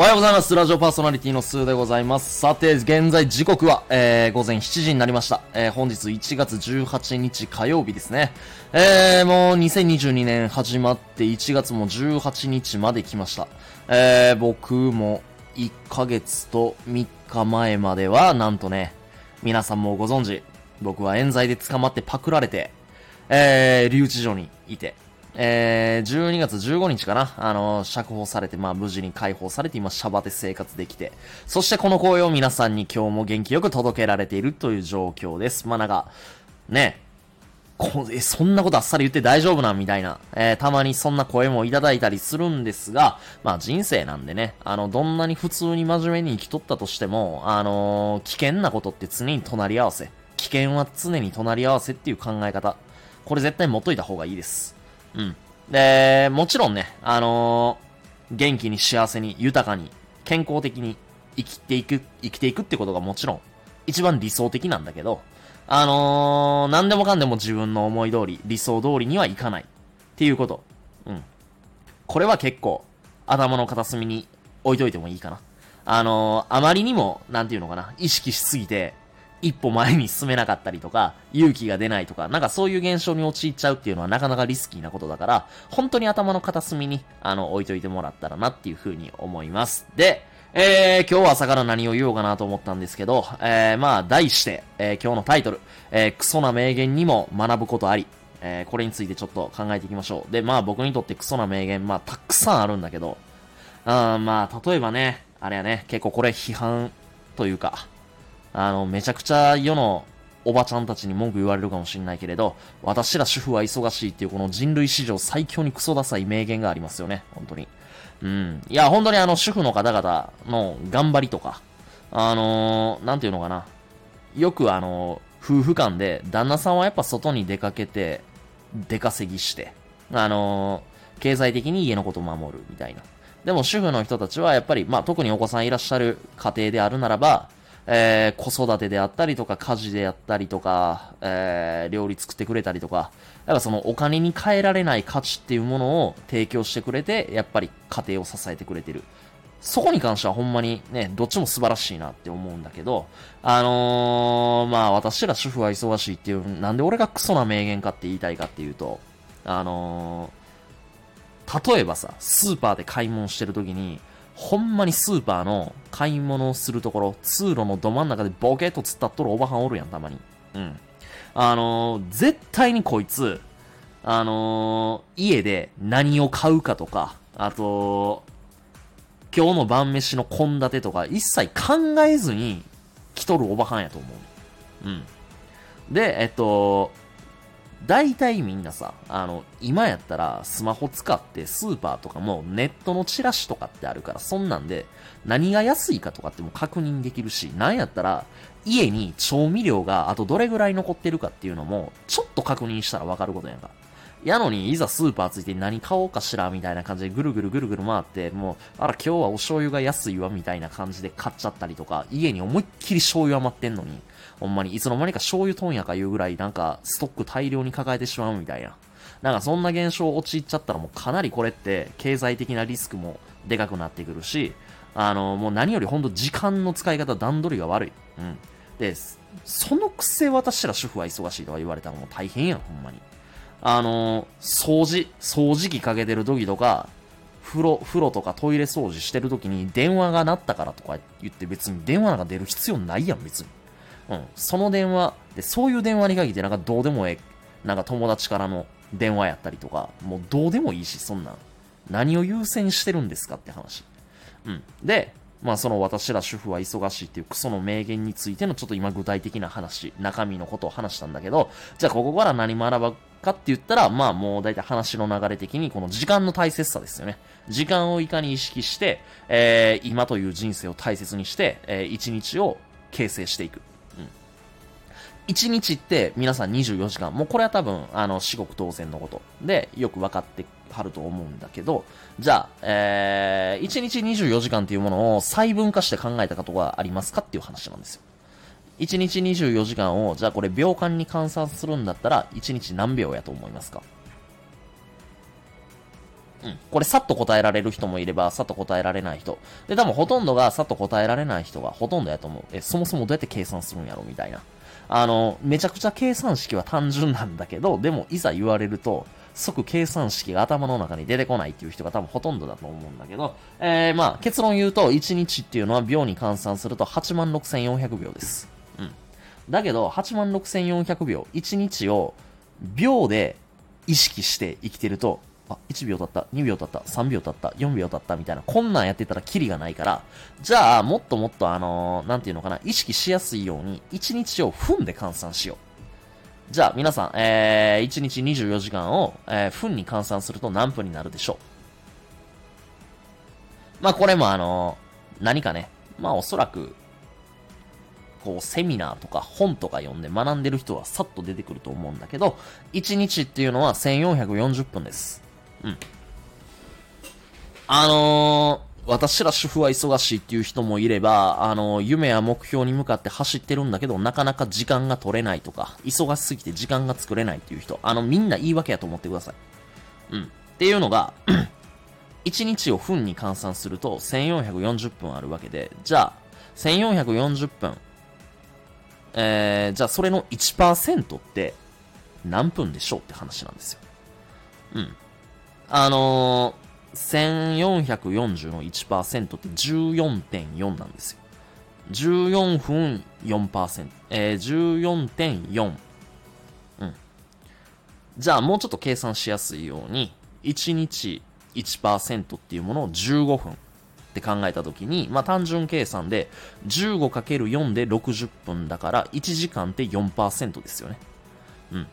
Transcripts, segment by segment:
おはようございます。ラジオパーソナリティのスーでございます。さて、現在時刻は、えー、午前7時になりました。えー、本日1月18日火曜日ですね。えー、もう2022年始まって1月も18日まで来ました。えー、僕も1ヶ月と3日前までは、なんとね、皆さんもご存知、僕は冤罪で捕まってパクられて、えー、留置所にいて、えー、12月15日かなあの、釈放されて、まあ無事に解放されて今シャバで生活できて、そしてこの声を皆さんに今日も元気よく届けられているという状況です。まあなんか、ね、こえ、そんなことあっさり言って大丈夫なん？みたいな、えー、たまにそんな声もいただいたりするんですが、まあ人生なんでね、あの、どんなに普通に真面目に生きとったとしても、あのー、危険なことって常に隣り合わせ。危険は常に隣り合わせっていう考え方。これ絶対持っといた方がいいです。うん。で、もちろんね、あのー元気に幸せに豊かに健康的に生きていく、生きていくってことがもちろん一番理想的なんだけど、あのー、何でもかんでも自分の思い通り、理想通りにはいかないっていうこと。うん。これは結構頭の片隅に置いといてもいいかな。あのーあまりにも、なんていうのかな、意識しすぎて、一歩前に進めなかったりとか、勇気が出ないとか、なんかそういう現象に陥っちゃうっていうのはなかなかリスキーなことだから、本当に頭の片隅に、あの、置いといてもらったらなっていう風に思います。で、えー、今日は朝から何を言おうかなと思ったんですけど、えー、まあ、題して、えー、今日のタイトル、えー、クソな名言にも学ぶことあり、えー、これについてちょっと考えていきましょう。で、まあ僕にとってクソな名言、まあたくさんあるんだけど、あーまあ例えばね、あれやね、結構これ批判というか、あの、めちゃくちゃ世のおばちゃんたちに文句言われるかもしれないけれど、私ら主婦は忙しいっていうこの人類史上最強にクソダサい名言がありますよね、本当に。うん。いや、本当にあの、主婦の方々の頑張りとか、あのーなんていうのかな。よくあの、夫婦間で、旦那さんはやっぱ外に出かけて、出稼ぎして、あのー経済的に家のことを守るみたいな。でも主婦の人たちはやっぱり、まあ特にお子さんいらっしゃる家庭であるならば、えー、子育てであったりとか、家事であったりとか、えー、料理作ってくれたりとか、やっぱそのお金に換えられない価値っていうものを提供してくれて、やっぱり家庭を支えてくれてる。そこに関してはほんまにね、どっちも素晴らしいなって思うんだけど、あのー、まあ私ら主婦は忙しいっていう、なんで俺がクソな名言かって言いたいかっていうと、あのー、例えばさ、スーパーで買い物してる時に、ほんまにスーパーの買い物をするところ、通路のど真ん中でボケーっと突っ立っとるおばはんおるやん、たまに。うん。あのー、絶対にこいつ、あのー、家で何を買うかとか、あと、今日の晩飯の献立とか一切考えずに来とるおばはんやと思う。うん。で、えっと、大体みんなさ、あの、今やったらスマホ使ってスーパーとかもネットのチラシとかってあるから、そんなんで何が安いかとかっても確認できるし、なんやったら家に調味料があとどれぐらい残ってるかっていうのもちょっと確認したらわかることやんか。やのに、いざスーパーついて何買おうかしらみたいな感じでぐるぐるぐるぐる回って、もう、あら今日はお醤油が安いわみたいな感じで買っちゃったりとか、家に思いっきり醤油余ってんのに、ほんまにいつの間にか醤油問屋かいうぐらいなんかストック大量に抱えてしまうみたいな。なんかそんな現象陥っちゃったらもうかなりこれって経済的なリスクもでかくなってくるし、あの、もう何よりほんと時間の使い方段取りが悪い。うん。で、そのくせ私ら主婦は忙しいとか言われたらもう大変やん、ほんまに。あの掃除、掃除機かけてる時とか、風呂、風呂とかトイレ掃除してる時に電話が鳴ったからとか言って別に電話なんか出る必要ないやん、別に。うん。その電話、で、そういう電話に限ってなんかどうでもええ、なんか友達からの電話やったりとか、もうどうでもいいし、そんなん。何を優先してるんですかって話。うん。で、まあその私ら主婦は忙しいっていうクソの名言についてのちょっと今具体的な話、中身のことを話したんだけど、じゃあここから何学ぶかって言ったら、まあもう大体話の流れ的にこの時間の大切さですよね。時間をいかに意識して、えー、今という人生を大切にして、えー、一日を形成していく。うん。一日って皆さん24時間、もうこれは多分、あの、至極当然のことで、よく分かってはると思うんだけど、じゃあ、えー、1日24時間っていうものを細分化して考えたことがありますかっていう話なんですよ。1日24時間を、じゃあこれ秒間に換算するんだったら、1日何秒やと思いますか？うん。これさっと答えられる人もいれば、さっと答えられない人。で、多分ほとんどがさっと答えられない人がほとんどやと思う。え、そもそもどうやって計算するんやろ？みたいな。あの、めちゃくちゃ計算式は単純なんだけど、でもいざ言われると、即計算式が頭の中に出てこないっていう人が多分ほとんどだと思うんだけど、えー、まあ、結論言うと、1日っていうのは秒に換算すると86,400秒です。うん。だけど、86,400秒、1日を秒で意識して生きてると、あ、1秒経った、2秒経った、3秒経った、4秒経ったみたいな、こんなんやってたらキリがないから、じゃあ、もっともっとあのー、なんていうのかな、意識しやすいように、1日を分で換算しよう。じゃあ皆さん、えー、1日24時間を、えー、分に換算すると何分になるでしょうまあこれもあのー、何かね、まあおそらく、こうセミナーとか本とか読んで学んでる人はさっと出てくると思うんだけど、1日っていうのは1440分です。うん。あのー、私ら主婦は忙しいっていう人もいれば、あの、夢や目標に向かって走ってるんだけど、なかなか時間が取れないとか、忙しすぎて時間が作れないっていう人、あの、みんな言い訳やと思ってください。うん。っていうのが、1日を分に換算すると1440分あるわけで、じゃあ、1440分、えー、じゃあそれの1%って何分でしょうって話なんですよ。うん。あのー1440の1%って14.4なんですよ。14分4%。えー、14.4。うん。じゃあもうちょっと計算しやすいように、1日1%っていうものを15分って考えたときに、まあ単純計算で 15×4 で60分だから1時間って4%ですよね。うん。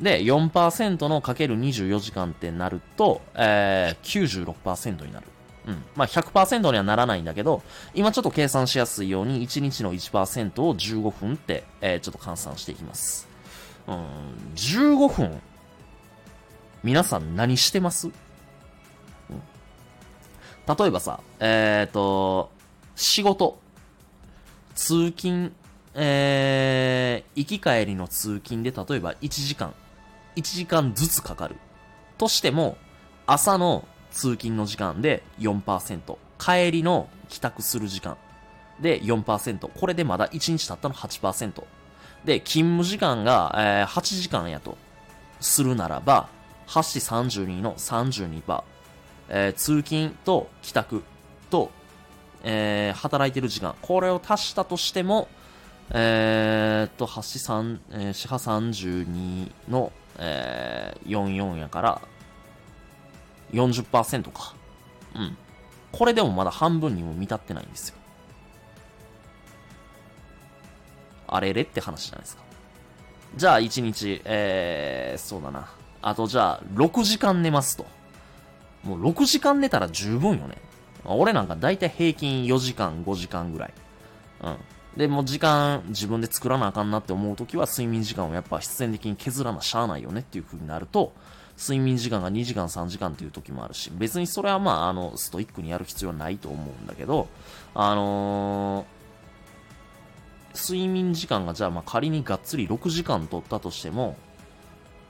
で、4%のかける24時間ってなると、えー、96%になる。うん。まあ、100%にはならないんだけど、今ちょっと計算しやすいように、1日の1%を15分って、えー、ちょっと換算していきます。うん、15分皆さん何してます、例えばさ、えっ、ー、と、仕事、通勤、えー、行き帰りの通勤で例えば1時間1時間ずつかかる。としても、朝の通勤の時間で4%、帰りの帰宅する時間で4%、これでまだ1日経ったの8%。で、勤務時間が、えー、8時間やとするならば、8時32の32%、えー、通勤と帰宅と、えー、働いてる時間、これを足したとしても、えー、っと、8時3、えー、4波32のえー、44やから、40%か。うん。これでもまだ半分にも満たってないんですよ。あれれって話じゃないですか。じゃあ1日、えー、そうだな。あとじゃあ、6時間寝ますと。もう6時間寝たら十分よね。俺なんか大体平均4時間、5時間ぐらい。うん。で、もう時間自分で作らなあかんなって思うときは睡眠時間をやっぱ必然的に削らなしゃあないよねっていう風になると、睡眠時間が2時間3時間っていう時もあるし、別にそれはまあ、あの、ストイックにやる必要はないと思うんだけど、あのー、睡眠時間がじゃあまあ仮にがっつり6時間取ったとしても、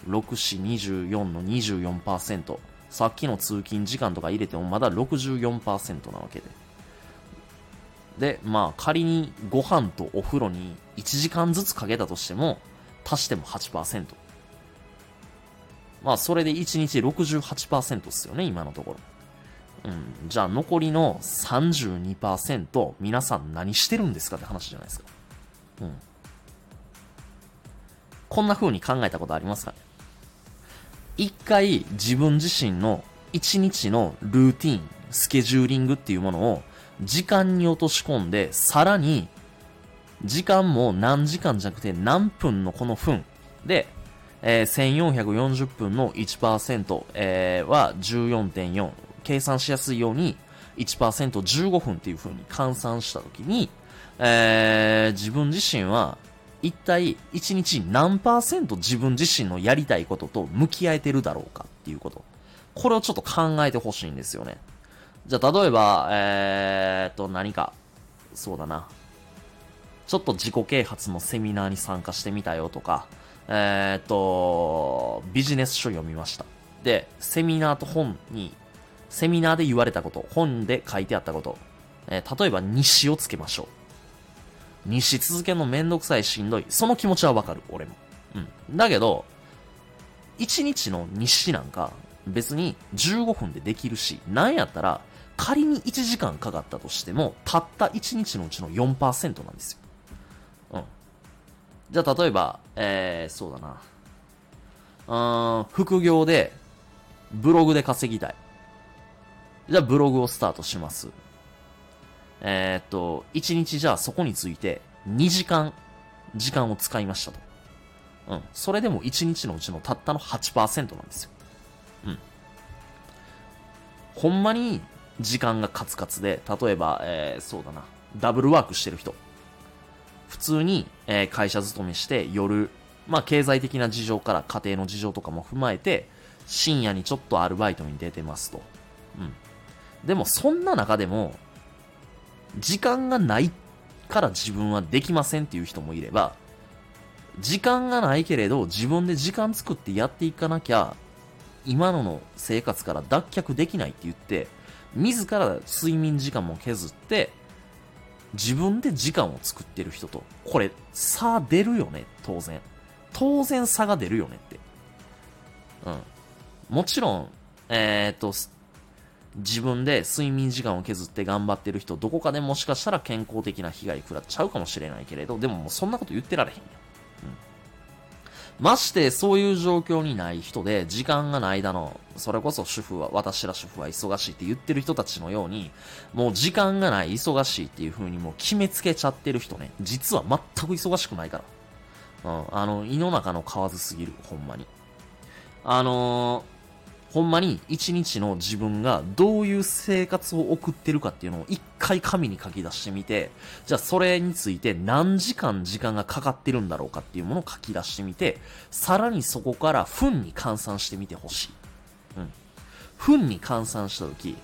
6、4、24の24%、さっきの通勤時間とか入れてもまだ64%なわけで。で、まあ仮にご飯とお風呂に1時間ずつかけたとしても、足しても8%。まあそれで1日68%っすよね、今のところ。うん。じゃあ残りの32%、皆さん何してるんですかって話じゃないですか。うん。こんな風に考えたことありますかね？一回自分自身の1日のルーティン、スケジューリングっていうものを時間に落とし込んで、さらに、時間も何時間じゃなくて何分のこの分で、えー、1440分の1%、えー、は14.4。計算しやすいように 1%15 分っていう風に換算したときに、えー、自分自身は一体1日何パーセント自分自身のやりたいことと向き合えてるだろうかっていうこと。これをちょっと考えてほしいんですよね。じゃあ、例えば、えー、っと、何か、そうだな。ちょっと自己啓発のセミナーに参加してみたよとか、えー、っと、ビジネス書読みました。で、セミナーと本にセミナーで言われたこと、本で書いてあったこと、えー、例えば日誌をつけましょう。日誌続けるのめんどくさいしんどい。その気持ちはわかる、俺も。うん。だけど、1日の日誌なんか、別に15分でできるし、なんやったら、仮に1時間かかったとしても、たった1日のうちの4%なんですよ。うん。じゃあ、例えば、えー、そうだな。うーん、副業で、ブログで稼ぎたい。じゃあ、ブログをスタートします。えー、っと、1日じゃあそこについて、2時間、時間を使いましたと。うん。それでも1日のうちのたったの8%なんですよ。うん。ほんまに時間がカツカツで、例えば、えー、そうだな、ダブルワークしてる人。普通に、えー、会社勤めして夜、まあ経済的な事情から家庭の事情とかも踏まえて、深夜にちょっとアルバイトに出てますと。うん。でもそんな中でも、時間がないから自分はできませんっていう人もいれば、時間がないけれど自分で時間作ってやっていかなきゃ、今のの生活から脱却できないって言って、自ら睡眠時間も削って、自分で時間を作ってる人と、これ、差出るよね、当然。当然差が出るよねって。うん。もちろん、えー、っと、自分で睡眠時間を削って頑張ってる人、どこかでもしかしたら健康的な被害食らっちゃうかもしれないけれど、でももうそんなこと言ってられへんよ。まして、そういう状況にない人で、時間がないだの、それこそ主婦は、私ら主婦は忙しいって言ってる人たちのように、もう時間がない、忙しいっていう風にもう決めつけちゃってる人ね、実は全く忙しくないから。うん、あの、胃の中の蛙すぎる、ほんまに。あのーほんまに一日の自分がどういう生活を送ってるかっていうのを一回紙に書き出してみて、じゃあそれについて何時間時間がかかってるんだろうかっていうものを書き出してみて、さらにそこから分に換算してみてほしい。うん。分に換算したとき、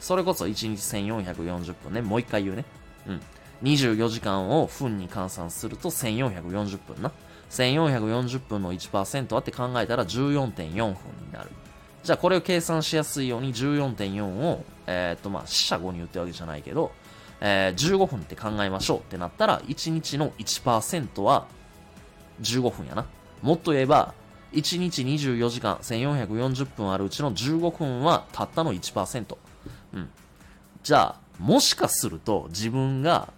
それこそ1日1440分ね、もう一回言うね。うん。24時間を分に換算すると1440分な。1440分の1%はって考えたら14.4分になる。じゃあこれを計算しやすいように14.4を、えー、っとまあ、四捨五入ってわけじゃないけど、えー、15分って考えましょうってなったら、1日の1%は15分やな。もっと言えば、1日24時間1440分あるうちの15分はたったの1%。うん。じゃあ、もしかすると自分が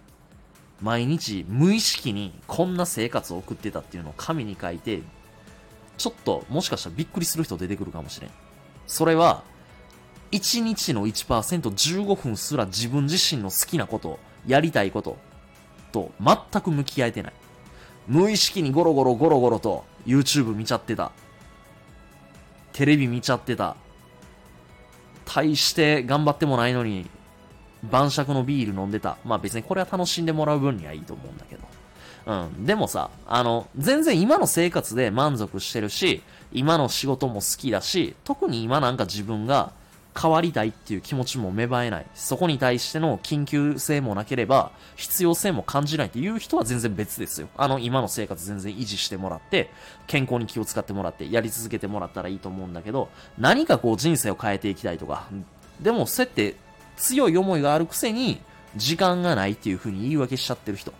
毎日無意識にこんな生活を送ってたっていうのを紙に書いて、ちょっともしかしたらびっくりする人出てくるかもしれん。それは、1日の1%、15分すら自分自身の好きなこと、やりたいこと、と全く向き合えてない。無意識にゴロゴロゴロゴロと YouTube 見ちゃってた。テレビ見ちゃってた。大して頑張ってもないのに、晩酌のビール飲んでた。まあ別にこれは楽しんでもらう分にはいいと思うんだけど。うん。でもさ、あの、全然今の生活で満足してるし、今の仕事も好きだし、特に今なんか自分が変わりたいっていう気持ちも芽生えない。そこに対しての緊急性もなければ、必要性も感じないっていう人は全然別ですよ。あの、今の生活全然維持してもらって、健康に気を使ってもらって、やり続けてもらったらいいと思うんだけど、何かこう人生を変えていきたいとか、でもそうやって強い思いがあるくせに、時間がないっていう風に言い訳しちゃってる人。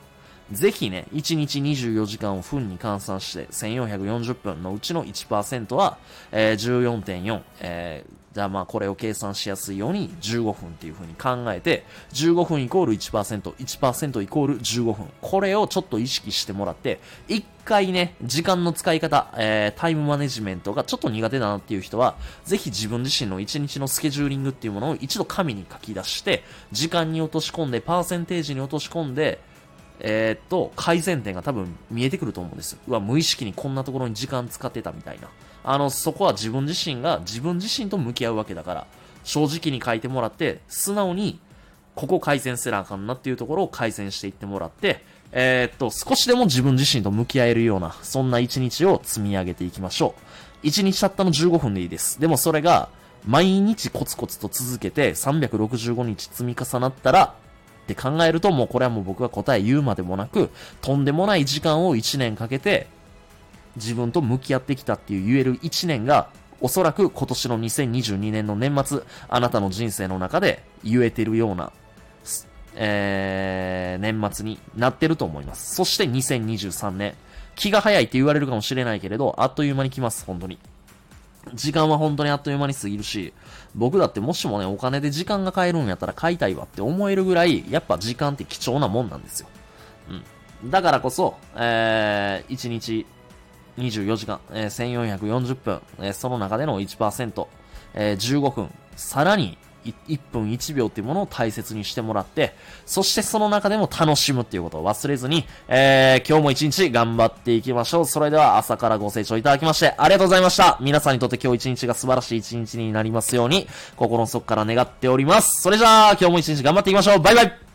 ぜひね、1日24時間を分に換算して1440分のうちの1%は、えー、14.4、えー、じゃあまあこれを計算しやすいように15分っていう風に考えて、15分イコール1%、1%イコール15分。これをちょっと意識してもらって、一回ね、時間の使い方、えー、タイムマネジメントがちょっと苦手だなっていう人は、ぜひ自分自身の1日のスケジューリングっていうものを一度紙に書き出して、時間に落とし込んで、パーセンテージに落とし込んで、えー、っと、改善点が多分見えてくると思うんです。うわ、無意識にこんなところに時間使ってたみたいな。あの、そこは自分自身が自分自身と向き合うわけだから、正直に書いてもらって、素直に、ここ改善せなあかんなっていうところを改善していってもらって、えー、っと、少しでも自分自身と向き合えるような、そんな一日を積み上げていきましょう。一日たったの15分でいいです。でもそれが、毎日コツコツと続けて365日積み重なったら、って考えるともうこれはもう僕が答え言うまでもなく、とんでもない時間を1年かけて、自分と向き合ってきたっていう言える1年がおそらく今年の2022年の年末、あなたの人生の中で言えてるような、えー、年末になってると思います。そして2023年、気が早いって言われるかもしれないけれど、あっという間に来ます、本当に。時間は本当にあっという間に過ぎるし、僕だってもしもね、お金で時間が買えるんやったら買いたいわって思えるぐらい、やっぱ時間って貴重なもんなんですよ。うん。だからこそ、えー、1日24時間、えー、1440分、えー、その中での1%、えー、15分、さらに1分1秒っていうものを大切にしてもらって、そしてその中でも楽しむっていうことを忘れずに、えー、今日も一日頑張っていきましょう。それでは朝からご清聴いただきましてありがとうございました。皆さんにとって今日一日が素晴らしい一日になりますように、心の底から願っております。それじゃあ、今日も一日頑張っていきましょう。バイバイ